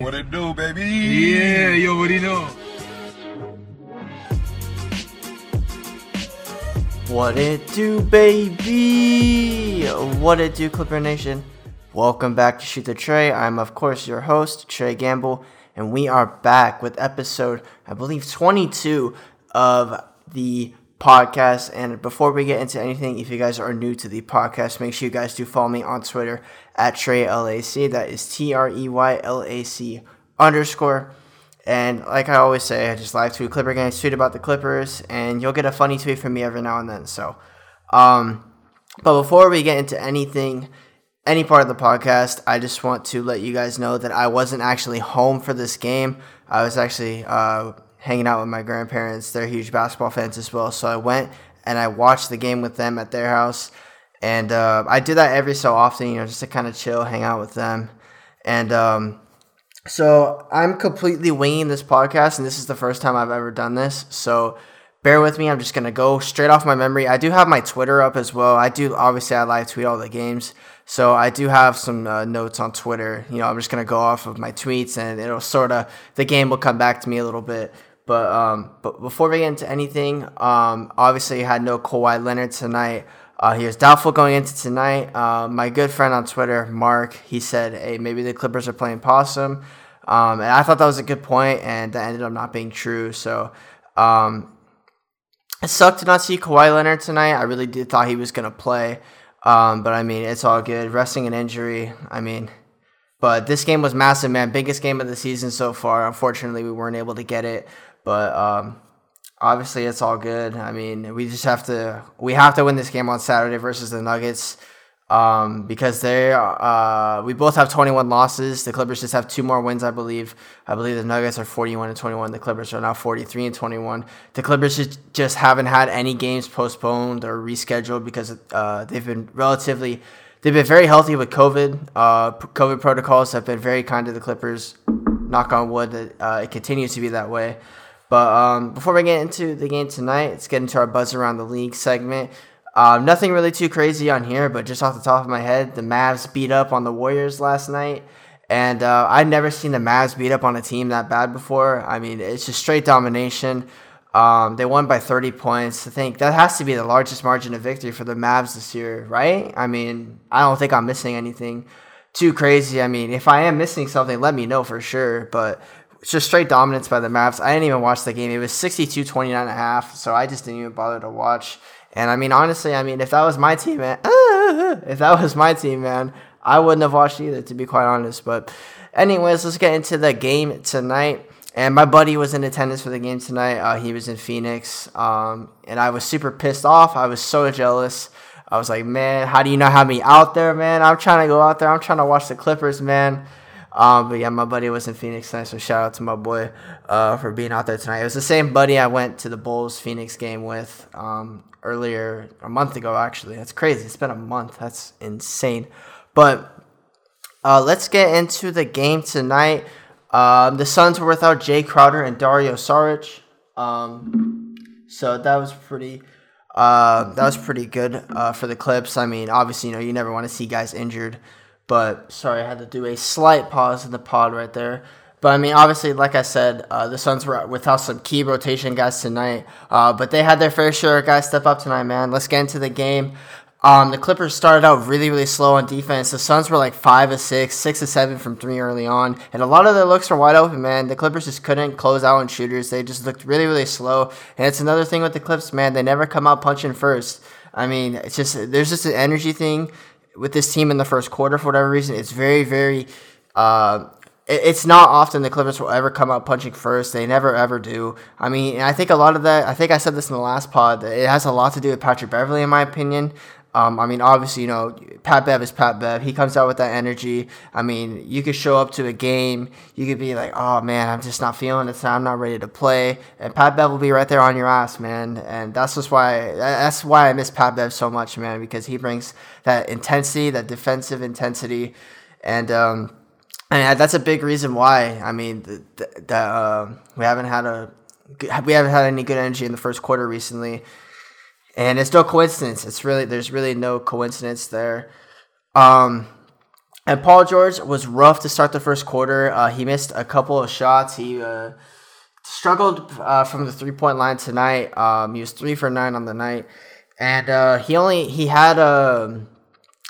What it do, baby? Yeah, you already know. What it do, baby? What it do, Clipper Nation? Welcome back to Shoot the Trey. I'm, of course, your host, Trey Gamble, and we are back with episode, I believe, 22 of the podcast. And before we get into anything, if you guys are new to the podcast, make sure you guys do follow me on Twitter at TreyLAC. That is T R E Y L A C underscore. And like I always say, I just live tweet Clipper games, tweet about the Clippers, and you'll get a funny tweet from me every now and then. So, um, but before we get into anything, any part of the podcast, I just want to let you guys know that I wasn't actually home for this game. I was actually uh, hanging out with my grandparents. They're huge basketball fans as well. So I went and I watched the game with them at their house. And uh, I do that every so often, you know, just to kind of chill, hang out with them. And um, so I'm completely winging this podcast, and this is the first time I've ever done this. So bear with me. I'm just gonna go straight off my memory. I do have my Twitter up as well. I do obviously I live tweet all the games, so I do have some uh, notes on Twitter. You know, I'm just gonna go off of my tweets, and it'll sort of the game will come back to me a little bit. But um, but before we get into anything, um, obviously had no Kawhi Leonard tonight. Uh, he was doubtful going into tonight. Uh, my good friend on Twitter, Mark, he said, "Hey, maybe the Clippers are playing possum," um, and I thought that was a good point, and that ended up not being true. So um, it sucked to not see Kawhi Leonard tonight. I really did thought he was gonna play, um, but I mean, it's all good. Resting an injury, I mean. But this game was massive, man. Biggest game of the season so far. Unfortunately, we weren't able to get it. But um, obviously it's all good. I mean, we just have to we have to win this game on Saturday versus the Nuggets um, because they uh, we both have 21 losses. The Clippers just have two more wins, I believe. I believe the Nuggets are 41 and 21. The Clippers are now 43 and 21. The Clippers just, haven't had any games postponed or rescheduled because uh, they've been relatively they've been very healthy with COVID. Uh, COVID protocols have been very kind to the Clippers. Knock on wood that uh, it continues to be that way. But um, before we get into the game tonight, let's get into our buzz around the league segment. Um, nothing really too crazy on here, but just off the top of my head, the Mavs beat up on the Warriors last night. And uh, I'd never seen the Mavs beat up on a team that bad before. I mean, it's just straight domination. Um, they won by 30 points. I think that has to be the largest margin of victory for the Mavs this year, right? I mean, I don't think I'm missing anything too crazy. I mean, if I am missing something, let me know for sure. But just straight dominance by the Mavs. I didn't even watch the game. It was 62 29 and a half, so I just didn't even bother to watch. And I mean, honestly, I mean, if that was my team, man, if that was my team, man, I wouldn't have watched either, to be quite honest. But, anyways, let's get into the game tonight. And my buddy was in attendance for the game tonight. Uh, he was in Phoenix, um, and I was super pissed off. I was so jealous. I was like, man, how do you not have me out there, man? I'm trying to go out there. I'm trying to watch the Clippers, man. Um, but yeah, my buddy was in Phoenix tonight, so shout out to my boy uh, for being out there tonight. It was the same buddy I went to the Bulls Phoenix game with um, earlier, a month ago, actually. That's crazy. It's been a month. That's insane. But uh, let's get into the game tonight. Um, the Suns were without Jae Crowder and Dario Saric. Um, so that was pretty. Uh, that was pretty good uh, for the Clips. I mean, obviously, you know, you never want to see guys injured. But sorry, I had to do a slight pause in the pod right there. But I mean, obviously, like I said, uh, the Suns were without some key rotation guys tonight. Uh, but they had their fair share of guys step up tonight, man. Let's get into the game. Um, the Clippers started out really, really slow on defense. The Suns were like five of six, six of seven from three early on, and a lot of their looks were wide open. Man, the Clippers just couldn't close out on shooters. They just looked really, really slow. And it's another thing with the Clips, man. They never come out punching first. I mean, it's just there's just an energy thing with this team in the first quarter for whatever reason. It's very, very. Uh, it's not often the Clippers will ever come out punching first. They never ever do. I mean, I think a lot of that. I think I said this in the last pod. It has a lot to do with Patrick Beverley, in my opinion. Um, I mean, obviously, you know, Pat Bev is Pat Bev. He comes out with that energy. I mean, you could show up to a game, you could be like, oh man, I'm just not feeling it. I'm not ready to play. And Pat Bev will be right there on your ass, man. And that's just why that's why I miss Pat Bev so much, man, because he brings that intensity, that defensive intensity, and um, and that's a big reason why. I mean, that uh, we haven't had a we haven't had any good energy in the first quarter recently and it's no coincidence. It's really there's really no coincidence there. Um, And Paul George was rough to start the first quarter. Uh, he missed a couple of shots. He uh, struggled uh, from the three point line tonight. Um, he was three for nine on the night, and uh, he only he had a um,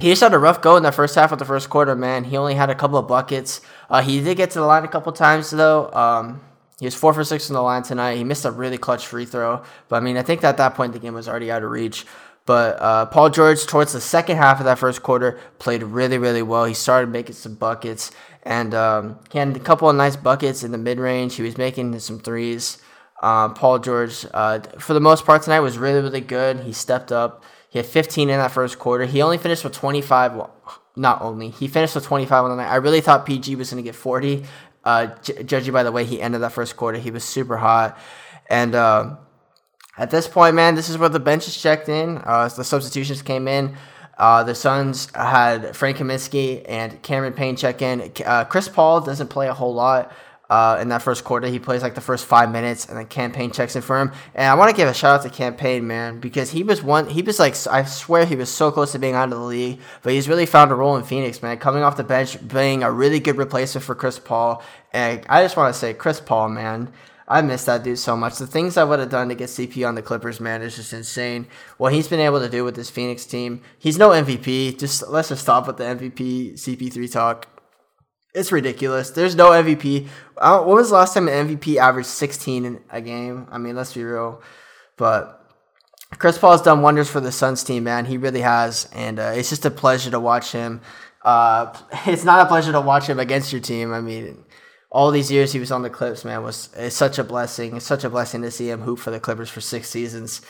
he just had a rough go in the first half of the first quarter. Man, he only had a couple of buckets. Uh, he did get to the line a couple times though. Um, he was four for six on the line tonight. He missed a really clutch free throw, but I mean, I think at that point the game was already out of reach. But uh, Paul George, towards the second half of that first quarter, played really, really well. He started making some buckets, and um, he had a couple of nice buckets in the mid range. He was making some threes. Um, Paul George, uh, for the most part tonight, was really, really good. He stepped up. He had 15 in that first quarter. He only finished with 25. Well, not only he finished with 25 on the night. I really thought PG was going to get 40. Uh, j- judging by the way he ended that first quarter, he was super hot, and. Uh, at this point, man, this is where the benches checked in. Uh, the substitutions came in. Uh, the Suns had Frank Kaminsky and Cameron Payne check in. Uh, Chris Paul doesn't play a whole lot uh, in that first quarter. He plays like the first five minutes, and then Cam Payne checks in for him. And I want to give a shout out to Cam Payne, man, because he was one. He was like, I swear, he was so close to being out of the league, but he's really found a role in Phoenix, man. Coming off the bench, being a really good replacement for Chris Paul. And I just want to say, Chris Paul, man. I miss that dude so much. The things I would have done to get CP on the Clippers, man, is just insane. What he's been able to do with this Phoenix team. He's no MVP. Just let's just stop with the MVP CP3 talk. It's ridiculous. There's no MVP. when was the last time an MVP averaged 16 in a game? I mean, let's be real. But Chris Paul's done wonders for the Suns team, man. He really has, and uh, it's just a pleasure to watch him. Uh, it's not a pleasure to watch him against your team. I mean, all these years he was on the Clips, man, was it's such a blessing. It's such a blessing to see him hoop for the Clippers for six seasons,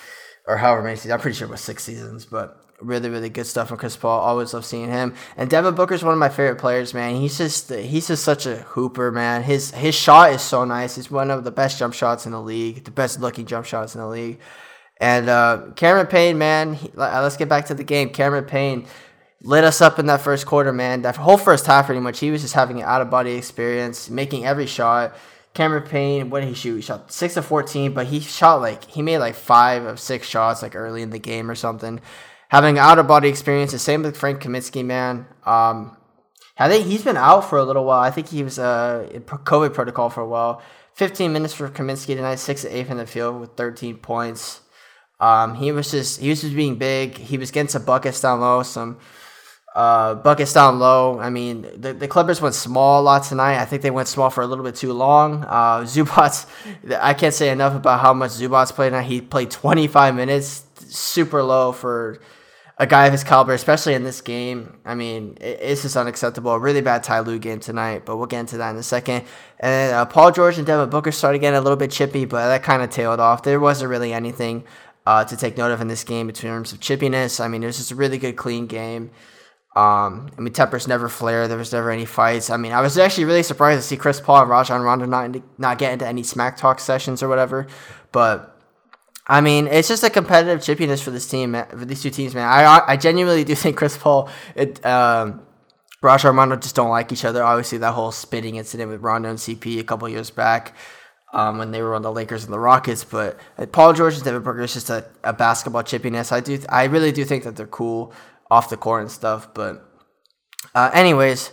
or however many seasons. I'm pretty sure it was six seasons, but really, really good stuff from Chris Paul. Always love seeing him. And Devin Booker's one of my favorite players, man. He's just he's just such a hooper, man. His his shot is so nice. He's one of the best jump shots in the league, the best looking jump shots in the league. And uh, Cameron Payne, man, he, let's get back to the game. Cameron Payne lit us up in that first quarter, man. That whole first half, pretty much, he was just having an out of body experience, making every shot. Cameron Payne, what did he shoot? He shot six of fourteen, but he shot like he made like five of six shots like early in the game or something. Having out of body experience. The same with Frank Kaminsky, man. Um, I think he's been out for a little while. I think he was uh, in COVID protocol for a while. 15 minutes for Kaminsky tonight, six to eight in the field with 13 points. Um, he was just he was just being big. He was getting some buckets down low, some uh, buckets down low. I mean, the, the Clippers went small a lot tonight. I think they went small for a little bit too long. Uh, Zubac, I can't say enough about how much Zubac played tonight. He played 25 minutes, super low for a guy of his caliber, especially in this game. I mean, it, it's just unacceptable. A really bad Ty Lue game tonight, but we'll get into that in a second. And then, uh, Paul George and Devin Booker started getting a little bit chippy, but that kind of tailed off. There wasn't really anything uh, to take note of in this game in terms of chippiness. I mean, it was just a really good, clean game. Um, I mean, tempers never flare. There was never any fights. I mean, I was actually really surprised to see Chris Paul and Rajon Rondo not not get into any smack talk sessions or whatever. But I mean, it's just a competitive chippiness for this team, for these two teams, man. I I genuinely do think Chris Paul, it, um, Rajon Rondo just don't like each other. Obviously, that whole spitting incident with Rondo and CP a couple years back. Um, when they were on the Lakers and the Rockets, but uh, Paul George and Devin Booker is just a, a basketball chippiness. I do, I really do think that they're cool off the court and stuff. But, uh, anyways,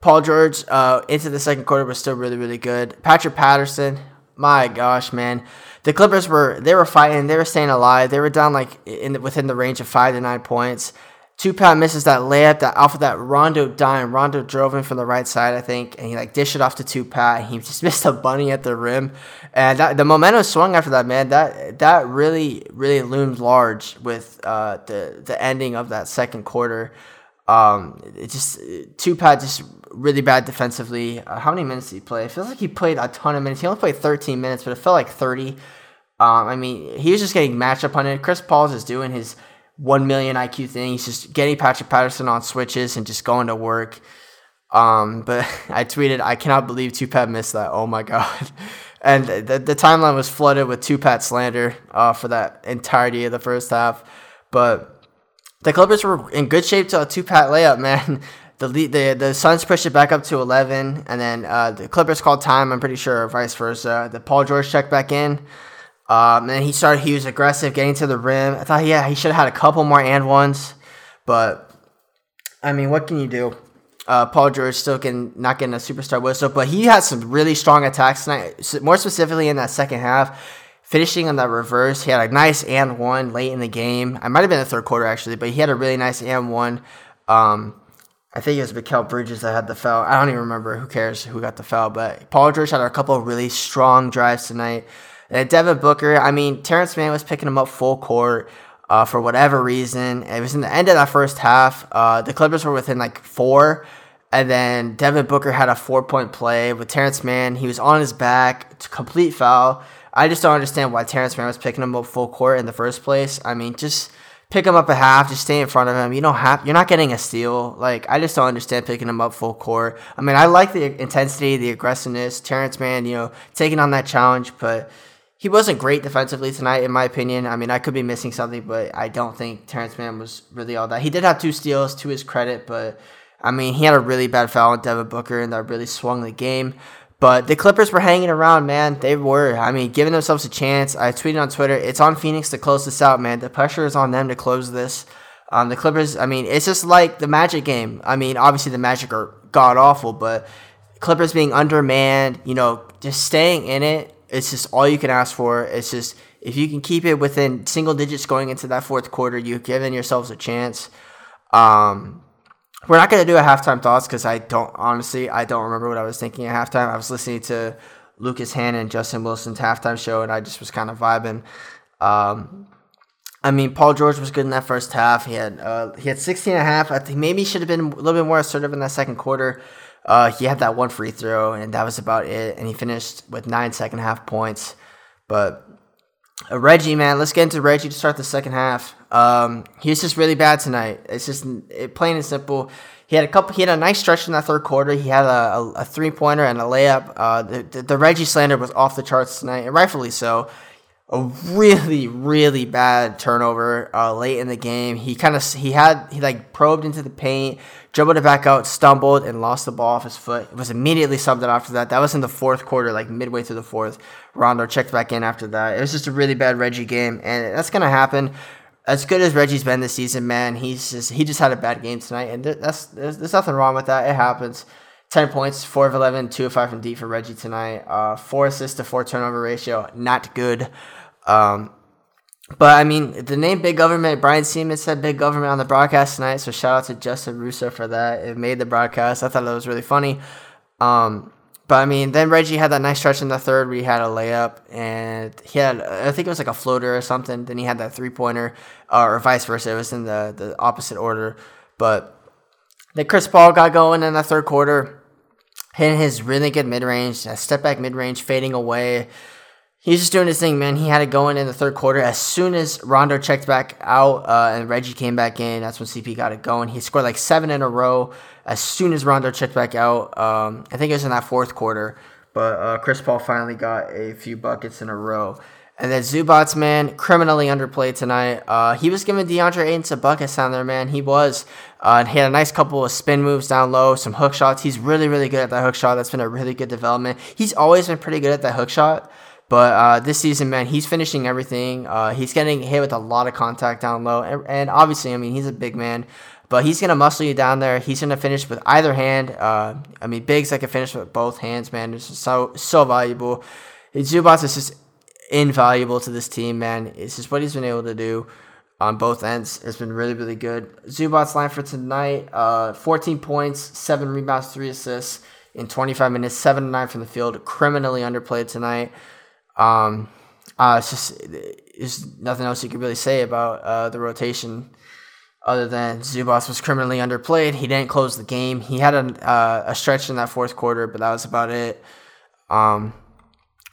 Paul George uh, into the second quarter was still really, really good. Patrick Patterson, my gosh, man, the Clippers were they were fighting, they were staying alive. They were down like in within the range of five to nine points. Two Pat misses that layup that off of that Rondo dime. Rondo drove in from the right side, I think, and he like dished it off to Two Pat. He just missed a bunny at the rim, and that, the momentum swung after that. Man, that that really really loomed large with uh, the the ending of that second quarter. Um, it just Two Pat just really bad defensively. Uh, how many minutes did he play? It feels like he played a ton of minutes. He only played 13 minutes, but it felt like 30. Um, I mean, he was just getting matchup it. Chris Paul's just doing his 1 million IQ thing. He's just getting Patrick Patterson on switches and just going to work. Um, but I tweeted, I cannot believe Two Pat missed that. Oh my God. And the, the timeline was flooded with Two Pat slander uh, for that entirety of the first half. But the Clippers were in good shape to a Two Pat layup, man. The, lead, the the Suns pushed it back up to 11, and then uh, the Clippers called time, I'm pretty sure, vice versa. The Paul George checked back in. Um, and he started. He was aggressive, getting to the rim. I thought, yeah, he should have had a couple more and ones, but I mean, what can you do? Uh, Paul George still can not getting a superstar whistle, but he had some really strong attacks tonight. More specifically in that second half, finishing on that reverse. He had a nice and one late in the game. I might have been the third quarter actually, but he had a really nice and one. Um, I think it was Mikal Bridges that had the foul. I don't even remember. Who cares who got the foul? But Paul George had a couple of really strong drives tonight. And Devin Booker, I mean, Terrence Mann was picking him up full court uh, for whatever reason. It was in the end of that first half. Uh, the Clippers were within like four. And then Devin Booker had a four point play with Terrence Mann. He was on his back, complete foul. I just don't understand why Terrence Mann was picking him up full court in the first place. I mean, just pick him up a half, just stay in front of him. You don't have, you're not getting a steal. Like I just don't understand picking him up full court. I mean, I like the intensity, the aggressiveness. Terrence Mann, you know, taking on that challenge, but he wasn't great defensively tonight, in my opinion. I mean, I could be missing something, but I don't think Terrence Mann was really all that. He did have two steals to his credit, but I mean, he had a really bad foul on Devin Booker, and that really swung the game. But the Clippers were hanging around, man. They were. I mean, giving themselves a chance. I tweeted on Twitter, it's on Phoenix to close this out, man. The pressure is on them to close this. Um, the Clippers, I mean, it's just like the Magic game. I mean, obviously the Magic are god awful, but Clippers being undermanned, you know, just staying in it, it's just all you can ask for. It's just if you can keep it within single digits going into that fourth quarter, you've given yourselves a chance. Um, we're not gonna do a halftime thoughts because I don't honestly I don't remember what I was thinking at halftime. I was listening to Lucas Hannon and Justin Wilson's halftime show, and I just was kind of vibing. Um, I mean, Paul George was good in that first half. He had uh, he had 16 and a half. I think maybe he should have been a little bit more assertive in that second quarter. Uh, he had that one free throw, and that was about it. And he finished with nine second half points. But uh, Reggie, man, let's get into Reggie to start the second half. Um, he's just really bad tonight. It's just it, plain and simple. He had a couple. He had a nice stretch in that third quarter. He had a, a, a three pointer and a layup. Uh, the, the, the Reggie slander was off the charts tonight, and rightfully so a really really bad turnover uh, late in the game. He kind of he had he like probed into the paint, dribbled it back out, stumbled and lost the ball off his foot. It was immediately subbed out after that. That was in the fourth quarter, like midway through the fourth. Rondo checked back in after that. It was just a really bad Reggie game, and that's gonna happen. As good as Reggie's been this season, man, he's just he just had a bad game tonight, and that's there's, there's nothing wrong with that. It happens. 10 points, 4 of 11, 2 of 5 from deep for Reggie tonight. Uh, 4 assists to 4 turnover ratio. Not good. Um, but I mean, the name Big Government, Brian Sieman said Big Government on the broadcast tonight. So shout out to Justin Russo for that. It made the broadcast. I thought that was really funny. Um, but I mean, then Reggie had that nice stretch in the third where he had a layup and he had, I think it was like a floater or something. Then he had that three pointer, uh, or vice versa. It was in the, the opposite order. But then Chris Paul got going in the third quarter, hitting his really good mid range, step back mid range, fading away. He's just doing his thing, man. He had it going in the third quarter. As soon as Rondo checked back out uh, and Reggie came back in, that's when CP got it going. He scored like seven in a row as soon as Rondo checked back out. Um, I think it was in that fourth quarter, but uh, Chris Paul finally got a few buckets in a row. And then Zubac, man, criminally underplayed tonight. Uh, he was giving DeAndre Ayton some buckets down there, man. He was. Uh, he had a nice couple of spin moves down low, some hook shots. He's really, really good at that hook shot. That's been a really good development. He's always been pretty good at that hook shot. But uh, this season, man, he's finishing everything. Uh, he's getting hit with a lot of contact down low, and, and, obviously, I mean, he's a big man, but he's gonna muscle you down there. He's gonna finish with either hand. Uh, I mean, bigs that can finish with both hands, man. It's so so valuable. Zubac is just invaluable to this team, man. It's just what he's been able to do on both ends. It's been really really good. Zubac line for tonight: uh, 14 points, seven rebounds, three assists in 25 minutes, seven to nine from the field. Criminally underplayed tonight. Um, uh, it's just there's nothing else you could really say about uh, the rotation other than Zubac was criminally underplayed. He didn't close the game. He had a uh, a stretch in that fourth quarter, but that was about it. Um,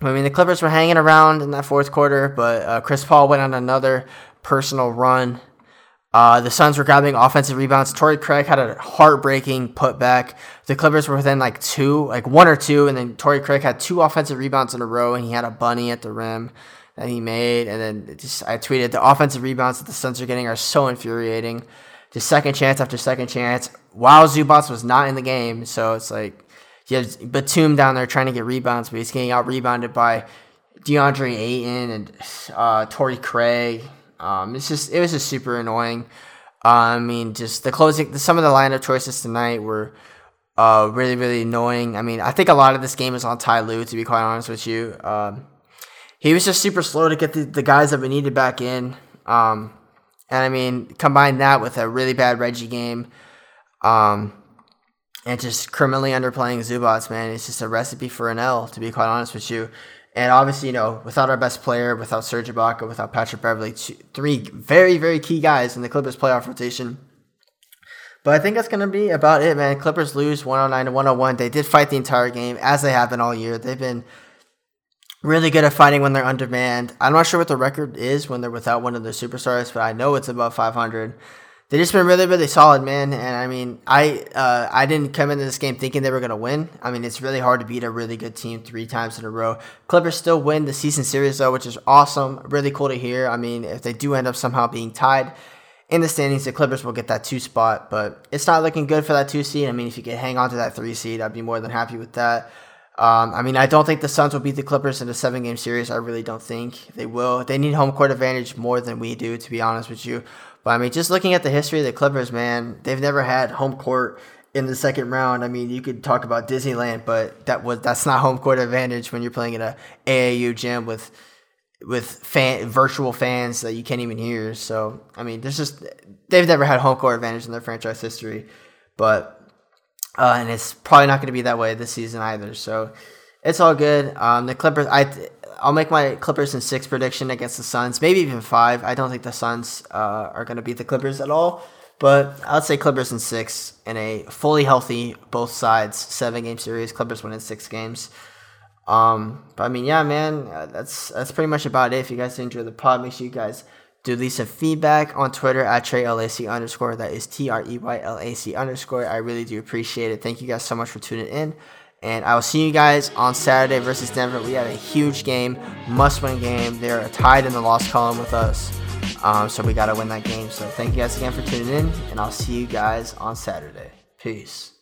I mean, the Clippers were hanging around in that fourth quarter, but uh, Chris Paul went on another personal run uh, the Suns were grabbing offensive rebounds. Torrey Craig had a heartbreaking putback. The Clippers were within like two, like one or two, and then Torrey Craig had two offensive rebounds in a row, and he had a bunny at the rim that he made. And then just I tweeted the offensive rebounds that the Suns are getting are so infuriating. Just second chance after second chance. While Zubac was not in the game, so it's like you have Batum down there trying to get rebounds, but he's getting out rebounded by DeAndre Ayton and uh, Torrey Craig. Um, it's just it was just super annoying. Uh, I mean, just the closing, some of the lineup choices tonight were Uh, really, really annoying. I mean, I think a lot of this game is on Ty Lue, to be quite honest with you. Um, he was just super slow to get the, the guys that we needed back in. Um, and I mean, combine that with a really bad Reggie game, um, and just criminally underplaying Zubac, man, it's just a recipe for an L, to be quite honest with you. And obviously, you know, without our best player, without Serge Ibaka, without Patrick Beverley, two, three very, very key guys in the Clippers playoff rotation. But I think that's going to be about it, man. Clippers lose 109 to 101. They did fight the entire game, as they have been all year. They've been really good at fighting when they're undermanned. I'm not sure what the record is when they're without one of their superstars, but I know it's above 500. They just been really, really solid, man. And I mean, I uh, I didn't come into this game thinking they were gonna win. I mean, it's really hard to beat a really good team three times in a row. Clippers still win the season series though, which is awesome. Really cool to hear. I mean, if they do end up somehow being tied in the standings, the Clippers will get that two spot, but it's not looking good for that two seed. I mean, if you could hang on to that three seed, I'd be more than happy with that. Um, I mean, I don't think the Suns will beat the Clippers in a seven game series. I really don't think they will. They need home court advantage more than we do, to be honest with you. But I mean, just looking at the history of the Clippers, man, they've never had home court in the second round. I mean, you could talk about Disneyland, but that was that's not home court advantage when you're playing in a AAU gym with with fan virtual fans that you can't even hear. So I mean, there's just they've never had home court advantage in their franchise history, but uh, and it's probably not going to be that way this season either. So it's all good. Um, the Clippers, I I'll make my Clippers in six prediction against the Suns, maybe even five. I don't think the Suns uh, are going to beat the Clippers at all, but I'd say Clippers in six in a fully healthy both sides seven game series. Clippers win in six games. Um, but I mean, yeah, man, uh, that's that's pretty much about it. If you guys enjoy the pod, make sure you guys do leave some feedback on Twitter at TreyLAC underscore. That is T R E Y L A C underscore. I really do appreciate it. Thank you guys so much for tuning in. And I will see you guys on Saturday versus Denver. We have a huge game, must win game. They're tied in the loss column with us. Um, so we got to win that game. So thank you guys again for tuning in. And I'll see you guys on Saturday. Peace.